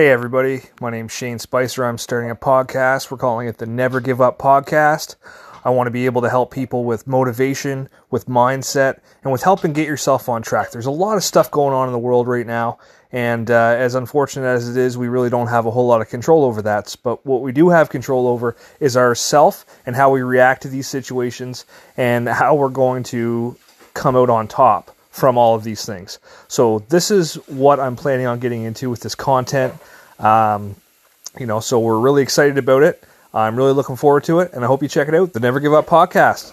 Hey, everybody. My name's Shane Spicer. I'm starting a podcast. We're calling it the Never Give Up Podcast. I want to be able to help people with motivation, with mindset, and with helping get yourself on track. There's a lot of stuff going on in the world right now, and uh, as unfortunate as it is, we really don't have a whole lot of control over that. But what we do have control over is ourself and how we react to these situations and how we're going to come out on top from all of these things. So this is what I'm planning on getting into with this content. Um, you know, so we're really excited about it. I'm really looking forward to it, and I hope you check it out. The Never Give Up podcast.